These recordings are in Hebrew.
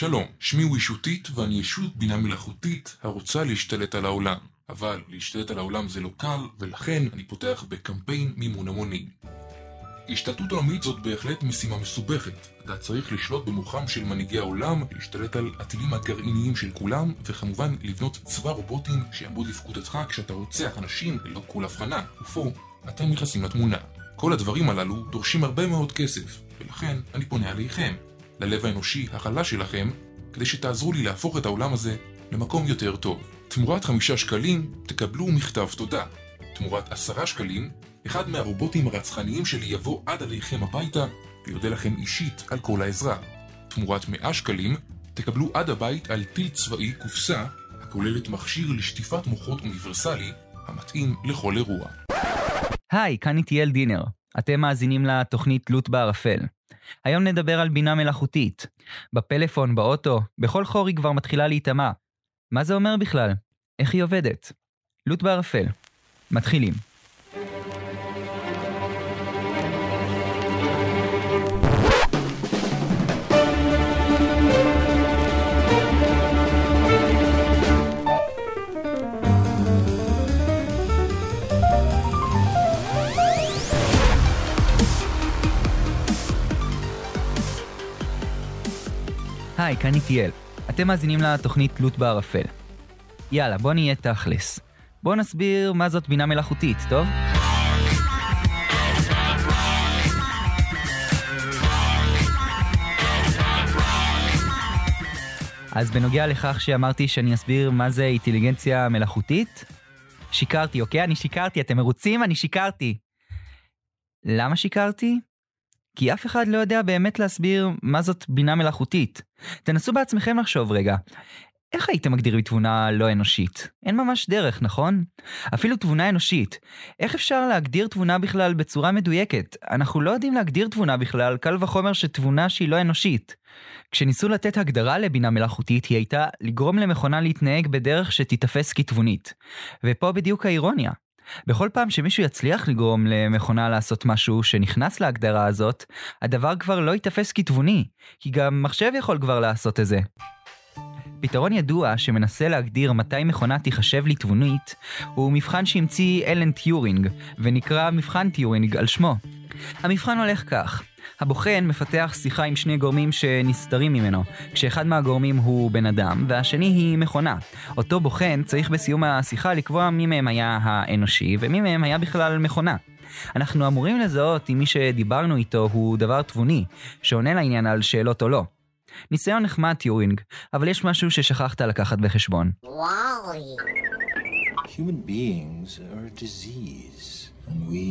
שלום, שמי הוא ישותית ואני ישות בינה מלאכותית הרוצה להשתלט על העולם. אבל להשתלט על העולם זה לא קל, ולכן אני פותח בקמפיין מימון המונים. השתלטות עולמית זאת בהחלט משימה מסובכת. אתה צריך לשלוט במוחם של מנהיגי העולם, להשתלט על הטילים הגרעיניים של כולם, וכמובן לבנות צבא רובוטים שיעמוד לפקודתך כשאתה רוצח אנשים ללא כל הבחנה. ופה אתם נכנסים לתמונה. כל הדברים הללו דורשים הרבה מאוד כסף, ולכן אני פונה עליכם, ללב האנושי החלש שלכם, כדי שתעזרו לי להפוך את העולם הזה למקום יותר טוב. תמורת חמישה שקלים תקבלו מכתב תודה. תמורת עשרה שקלים, אחד מהרובוטים הרצחניים שלי יבוא עד עליכם הביתה ויודה לכם אישית על כל העזרה. תמורת מאה שקלים, תקבלו עד הבית על טיל צבאי קופסה הכוללת מכשיר לשטיפת מוחות אוניברסלי המתאים לכל אירוע. היי, כאן איטיאל דינר. אתם מאזינים לתוכנית תלות בערפל. היום נדבר על בינה מלאכותית. בפלאפון, באוטו, בכל חור היא כבר מתחילה להיטמע. מה זה אומר בכלל? איך היא עובדת? לוט בערפל. מתחילים. היי, כאן איטיאל. אתם מאזינים לתוכנית תלות בערפל. יאללה, בוא נהיה תכלס. בוא נסביר מה זאת בינה מלאכותית, טוב? אז בנוגע לכך שאמרתי שאני אסביר מה זה אינטליגנציה מלאכותית, שיקרתי, אוקיי? אני שיקרתי, אתם מרוצים? אני שיקרתי. למה שיקרתי? כי אף אחד לא יודע באמת להסביר מה זאת בינה מלאכותית. תנסו בעצמכם לחשוב רגע. איך הייתם מגדירים תבונה לא אנושית? אין ממש דרך, נכון? אפילו תבונה אנושית. איך אפשר להגדיר תבונה בכלל בצורה מדויקת? אנחנו לא יודעים להגדיר תבונה בכלל, קל וחומר שתבונה שהיא לא אנושית. כשניסו לתת הגדרה לבינה מלאכותית, היא הייתה לגרום למכונה להתנהג בדרך שתיתפס כתבונית. ופה בדיוק האירוניה. בכל פעם שמישהו יצליח לגרום למכונה לעשות משהו שנכנס להגדרה הזאת, הדבר כבר לא ייתפס כתבוני, כי גם מחשב יכול כבר לעשות את זה. פתרון ידוע שמנסה להגדיר מתי מכונה תיחשב לתבונית, הוא מבחן שהמציא אלן טיורינג, ונקרא מבחן טיורינג על שמו. המבחן הולך כך הבוחן מפתח שיחה עם שני גורמים שנסתרים ממנו, כשאחד מהגורמים הוא בן אדם והשני היא מכונה. אותו בוחן צריך בסיום השיחה לקבוע מי מהם היה האנושי ומי מהם היה בכלל מכונה. אנחנו אמורים לזהות אם מי שדיברנו איתו הוא דבר תבוני, שעונה לעניין על שאלות או לא. ניסיון נחמד טיורינג, אבל יש משהו ששכחת לקחת בחשבון. Human beings are a disease, and we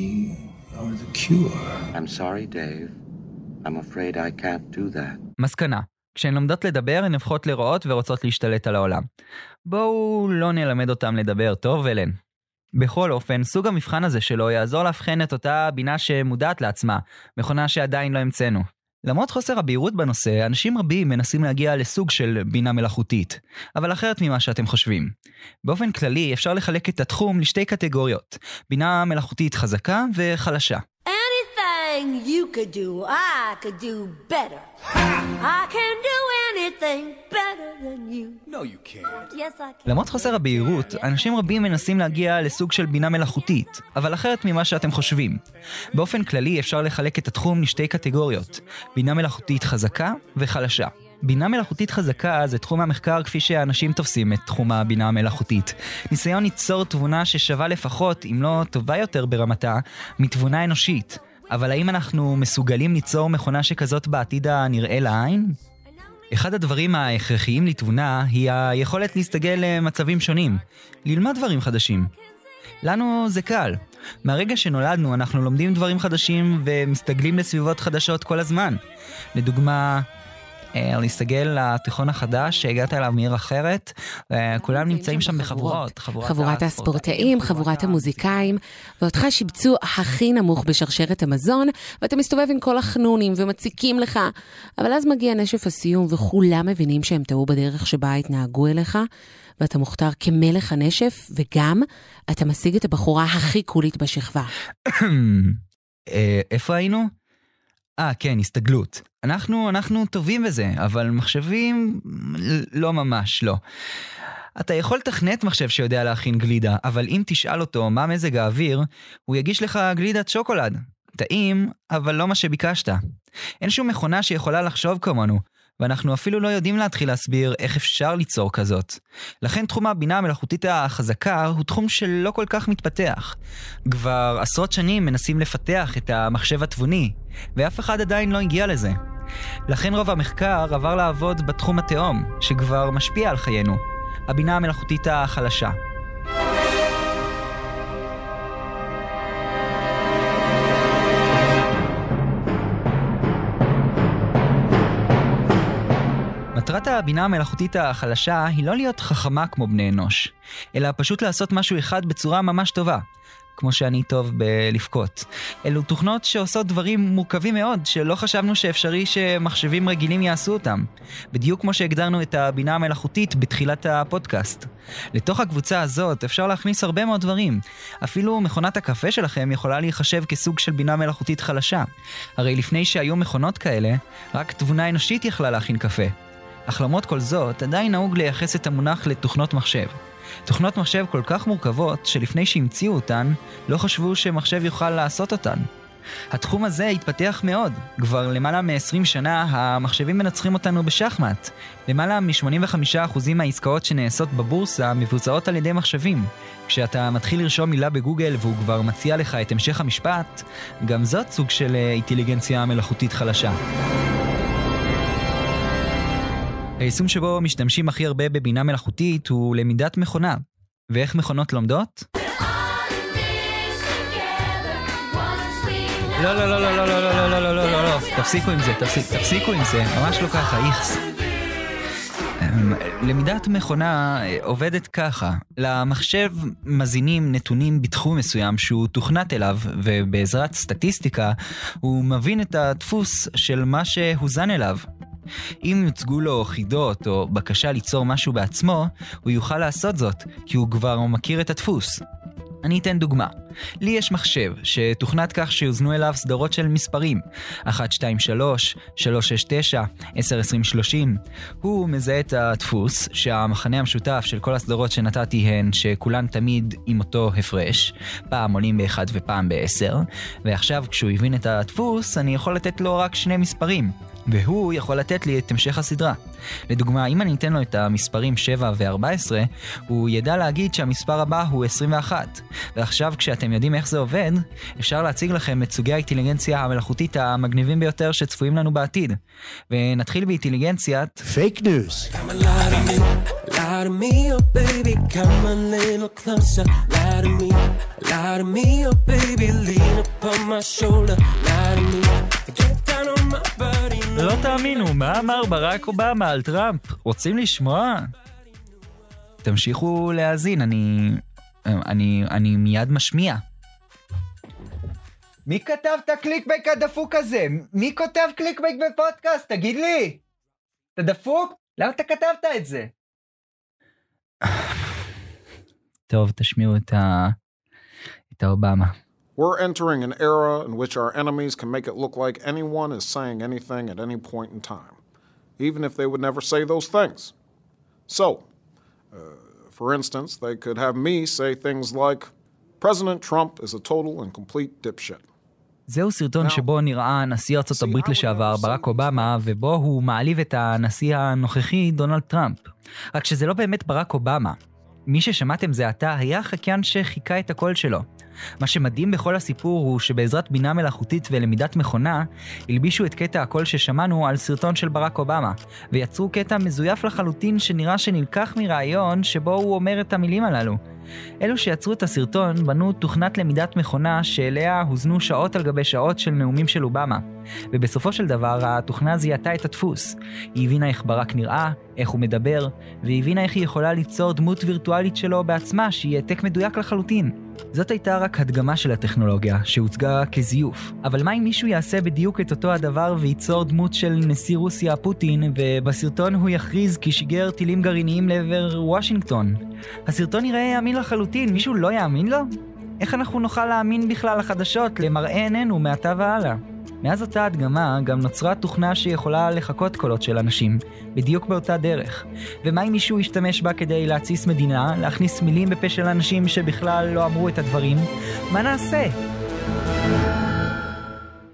are the cure. I'm sorry, Dave. I'm afraid I can't do that. מסקנה, כשהן לומדות לדבר הן הופכות לרעות ורוצות להשתלט על העולם. בואו לא נלמד אותם לדבר, טוב אלן? בכל אופן, סוג המבחן הזה שלו יעזור לאבחן את אותה בינה שמודעת לעצמה, מכונה שעדיין לא המצאנו. למרות חוסר הבהירות בנושא, אנשים רבים מנסים להגיע לסוג של בינה מלאכותית, אבל אחרת ממה שאתם חושבים. באופן כללי, אפשר לחלק את התחום לשתי קטגוריות, בינה מלאכותית חזקה וחלשה. Anything you could do, I could do better. I can do anything better than you. No, you can't. Yes, I can. למרות חוסר הבהירות, אנשים רבים מנסים להגיע לסוג של בינה מלאכותית, אבל אחרת ממה שאתם חושבים. באופן כללי אפשר לחלק את התחום לשתי קטגוריות, בינה מלאכותית חזקה וחלשה. בינה מלאכותית חזקה זה תחום המחקר כפי שאנשים תופסים את תחום הבינה המלאכותית. ניסיון ליצור תבונה ששווה לפחות, אם לא טובה יותר ברמתה, מתבונה אנושית. אבל האם אנחנו מסוגלים ליצור מכונה שכזאת בעתיד הנראה לעין? אחד הדברים ההכרחיים לתבונה היא היכולת להסתגל למצבים שונים, ללמוד דברים חדשים. לנו זה קל. מהרגע שנולדנו אנחנו לומדים דברים חדשים ומסתגלים לסביבות חדשות כל הזמן. לדוגמה, להסתגל לתיכון החדש שהגעת אליו מעיר אחרת, אה, כולם נמצאים שם בחבורות. חבורת הספורטאים, חבורת המוזיקאים, ואותך שיבצו הכי נמוך בשרשרת המזון, ואתה מסתובב עם כל החנונים ומציקים לך, אבל אז מגיע נשף הסיום וכולם מבינים שהם טעו בדרך שבה התנהגו אליך, ואתה מוכתר כמלך הנשף, וגם אתה משיג את הבחורה הכי קולית בשכבה. אה, איפה היינו? אה, כן, הסתגלות. אנחנו, אנחנו טובים בזה, אבל מחשבים, לא ממש, לא. אתה יכול לתכנת מחשב שיודע להכין גלידה, אבל אם תשאל אותו מה מזג האוויר, הוא יגיש לך גלידת שוקולד. טעים, אבל לא מה שביקשת. אין שום מכונה שיכולה לחשוב כמונו, ואנחנו אפילו לא יודעים להתחיל להסביר איך אפשר ליצור כזאת. לכן תחום הבינה המלאכותית החזקה הוא תחום שלא כל כך מתפתח. כבר עשרות שנים מנסים לפתח את המחשב התבוני, ואף אחד עדיין לא הגיע לזה. לכן רוב המחקר עבר לעבוד בתחום התהום, שכבר משפיע על חיינו, הבינה המלאכותית החלשה. מטרת הבינה המלאכותית החלשה היא לא להיות חכמה כמו בני אנוש, אלא פשוט לעשות משהו אחד בצורה ממש טובה, כמו שאני טוב בלבכות. אלו תוכנות שעושות דברים מורכבים מאוד, שלא חשבנו שאפשרי שמחשבים רגילים יעשו אותם. בדיוק כמו שהגדרנו את הבינה המלאכותית בתחילת הפודקאסט. לתוך הקבוצה הזאת אפשר להכניס הרבה מאוד דברים. אפילו מכונת הקפה שלכם יכולה להיחשב כסוג של בינה מלאכותית חלשה. הרי לפני שהיו מכונות כאלה, רק תבונה אנושית יכלה להכין קפה. אך למרות כל זאת, עדיין נהוג לייחס את המונח לתוכנות מחשב. תוכנות מחשב כל כך מורכבות, שלפני שהמציאו אותן, לא חשבו שמחשב יוכל לעשות אותן. התחום הזה התפתח מאוד. כבר למעלה מ-20 שנה המחשבים מנצחים אותנו בשחמט. למעלה מ-85% מהעסקאות שנעשות בבורסה מבוצעות על ידי מחשבים. כשאתה מתחיל לרשום מילה בגוגל והוא כבר מציע לך את המשך המשפט, גם זאת סוג של אה, אינטליגנציה מלאכותית חלשה. היישום שבו משתמשים הכי הרבה בבינה מלאכותית הוא למידת מכונה. ואיך מכונות לומדות? לא, לא, לא, לא, לא, לא, לא, לא, לא, לא, לא, לא, תפסיקו עם זה, תפסיקו עם זה, ממש לא ככה, איכס. למידת מכונה עובדת ככה, למחשב מזינים נתונים בתחום מסוים שהוא תוכנת אליו, ובעזרת סטטיסטיקה הוא מבין את הדפוס של מה שהוזן אליו. אם יוצגו לו חידות או בקשה ליצור משהו בעצמו, הוא יוכל לעשות זאת, כי הוא כבר מכיר את הדפוס. אני אתן דוגמה. לי יש מחשב שתוכנת כך שיוזנו אליו סדרות של מספרים 1, 2, 3, 3, 6, 9, 10, 20, 30. הוא מזהה את הדפוס שהמחנה המשותף של כל הסדרות שנתתי הן שכולן תמיד עם אותו הפרש, פעם עולים ב-1 ופעם ב-10, ועכשיו כשהוא הבין את הדפוס אני יכול לתת לו רק שני מספרים, והוא יכול לתת לי את המשך הסדרה. לדוגמה, אם אני אתן לו את המספרים 7 ו-14, הוא ידע להגיד שהמספר הבא הוא 21. ועכשיו כשאתם יודעים איך זה עובד, אפשר להציג לכם את סוגי האינטליגנציה המלאכותית המגניבים ביותר שצפויים לנו בעתיד. ונתחיל באינטליגנציית... fake news. לא תאמינו, מה אמר ברק אובמה על טראמפ? רוצים לשמוע? תמשיכו להאזין, אני... אני... אני מיד משמיע. מי כתב את ה clickbait הדפוק הזה? מי כותב clickbait בפודקאסט? תגיד לי! אתה דפוק? למה אתה כתבת את זה? טוב, תשמיעו את ה... את האובמה. We're entering an era in which our enemies can make it look like anyone is saying anything at any point in time, even if they would never say those things. So, uh, for instance, they could have me say things like, President Trump is a total and complete dipshit. זהו סרטון שבו נראה נשיא ארצות הברית לשעבר ברק אובמה, ובו הוא מעליב את הנשיא הנוכחי דונלד טראמפ. רק שזה לא באמת ברק אובמה. מי ששמעתם זה עתה היה החקיין שחיכה את הקול שלו. מה שמדהים בכל הסיפור הוא שבעזרת בינה מלאכותית ולמידת מכונה, הלבישו את קטע הקול ששמענו על סרטון של ברק אובמה, ויצרו קטע מזויף לחלוטין שנראה שנלקח מרעיון שבו הוא אומר את המילים הללו. אלו שיצרו את הסרטון בנו תוכנת למידת מכונה שאליה הוזנו שעות על גבי שעות של נאומים של אובמה. ובסופו של דבר התוכנה זיהתה את הדפוס. היא הבינה איך ברק נראה, איך הוא מדבר, והיא הבינה איך היא יכולה ליצור דמות וירטואלית שלו בעצמה שהיא העתק מדויק לחלוטין. זאת הייתה רק הדגמה של הטכנולוגיה, שהוצגה כזיוף. אבל מה אם מישהו יעשה בדיוק את אותו הדבר וייצור דמות של נשיא רוסיה פוטין, ובסרטון הוא יכריז כי שיגר טילים גרעיניים לעבר וושינגטון? הסרטון יראה אמין לחלוטין, מישהו לא יאמין לו? איך אנחנו נוכל להאמין בכלל לחדשות, למראה עינינו מעתה והלאה? מאז אותה הדגמה גם נוצרה תוכנה שיכולה לחקות קולות של אנשים, בדיוק באותה דרך. ומה אם מישהו ישתמש בה כדי להתסיס מדינה, להכניס מילים בפה של אנשים שבכלל לא אמרו את הדברים? מה נעשה?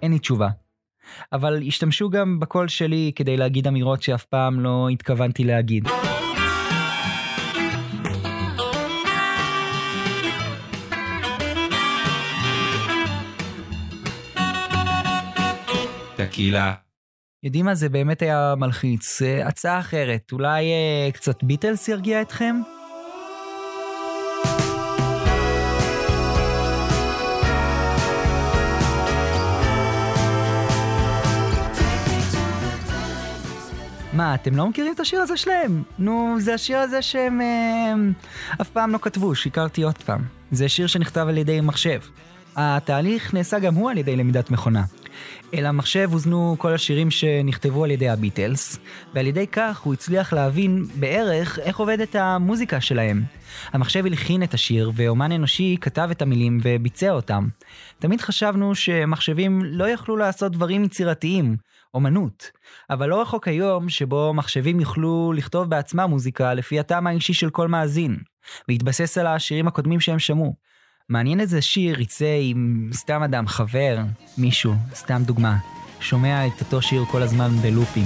אין לי תשובה. אבל השתמשו גם בקול שלי כדי להגיד אמירות שאף פעם לא התכוונתי להגיד. הקהילה. יודעים מה זה באמת היה מלחיץ. הצעה אחרת, אולי אה, קצת ביטלס ירגיע אתכם? מה, אתם לא מכירים את השיר הזה שלהם? נו, זה השיר הזה שהם אה, אף פעם לא כתבו, שיקרתי עוד פעם. זה שיר שנכתב על ידי מחשב. התהליך נעשה גם הוא על ידי למידת מכונה. אל המחשב הוזנו כל השירים שנכתבו על ידי הביטלס, ועל ידי כך הוא הצליח להבין בערך איך עובדת המוזיקה שלהם. המחשב הלחין את השיר, ואומן אנושי כתב את המילים וביצע אותם. תמיד חשבנו שמחשבים לא יכלו לעשות דברים יצירתיים, אומנות. אבל לא רחוק היום שבו מחשבים יוכלו לכתוב בעצמם מוזיקה לפי הטעם האישי של כל מאזין, והתבסס על השירים הקודמים שהם שמעו. מעניין איזה שיר יצא עם סתם אדם, חבר, מישהו, סתם דוגמה, שומע את אותו שיר כל הזמן בלופים.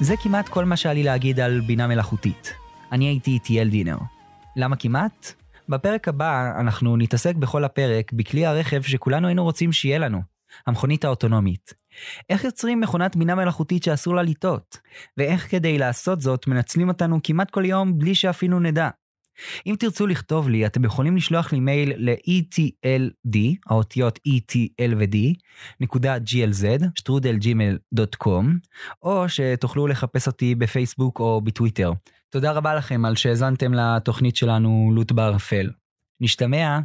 זה כמעט כל מה שהיה לי להגיד על בינה מלאכותית. אני הייתי איטיאל דינר. למה כמעט? בפרק הבא אנחנו נתעסק בכל הפרק בכלי הרכב שכולנו היינו רוצים שיהיה לנו, המכונית האוטונומית. איך יוצרים מכונת בינה מלאכותית שאסור לה לטעות? ואיך כדי לעשות זאת מנצלים אותנו כמעט כל יום בלי שאפילו נדע? אם תרצו לכתוב לי, אתם יכולים לשלוח לי מייל ל-etld, האותיות etl ו-d, נקודה glz, שטרודלג'ימל.com, או שתוכלו לחפש אותי בפייסבוק או בטוויטר. תודה רבה לכם על שהאזנתם לתוכנית שלנו לוט בערפל. נשתמע.